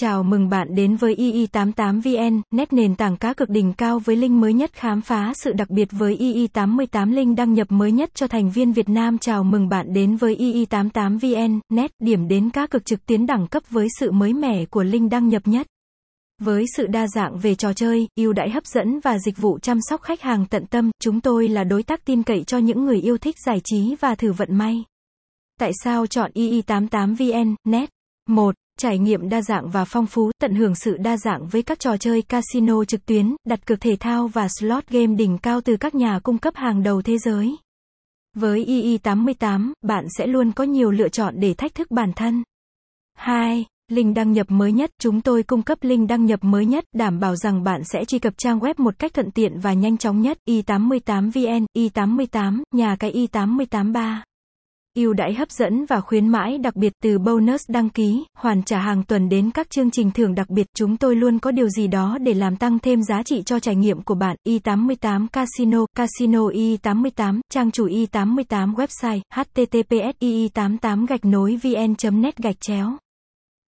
Chào mừng bạn đến với II88VN, nét nền tảng cá cực đỉnh cao với link mới nhất khám phá sự đặc biệt với II88 link đăng nhập mới nhất cho thành viên Việt Nam. Chào mừng bạn đến với II88VN, nét điểm đến cá cực trực tuyến đẳng cấp với sự mới mẻ của link đăng nhập nhất. Với sự đa dạng về trò chơi, ưu đãi hấp dẫn và dịch vụ chăm sóc khách hàng tận tâm, chúng tôi là đối tác tin cậy cho những người yêu thích giải trí và thử vận may. Tại sao chọn II88VN, net? 1. Trải nghiệm đa dạng và phong phú, tận hưởng sự đa dạng với các trò chơi casino trực tuyến, đặt cược thể thao và slot game đỉnh cao từ các nhà cung cấp hàng đầu thế giới. Với II88, bạn sẽ luôn có nhiều lựa chọn để thách thức bản thân. 2. Link đăng nhập mới nhất, chúng tôi cung cấp link đăng nhập mới nhất, đảm bảo rằng bạn sẽ truy cập trang web một cách thuận tiện và nhanh chóng nhất. E i88vn, i88, nhà cái i883 ưu đãi hấp dẫn và khuyến mãi đặc biệt từ bonus đăng ký, hoàn trả hàng tuần đến các chương trình thưởng đặc biệt, chúng tôi luôn có điều gì đó để làm tăng thêm giá trị cho trải nghiệm của bạn. i88 Casino, Casino i88, trang chủ i88 website, https i88 gạch nối vn.net gạch chéo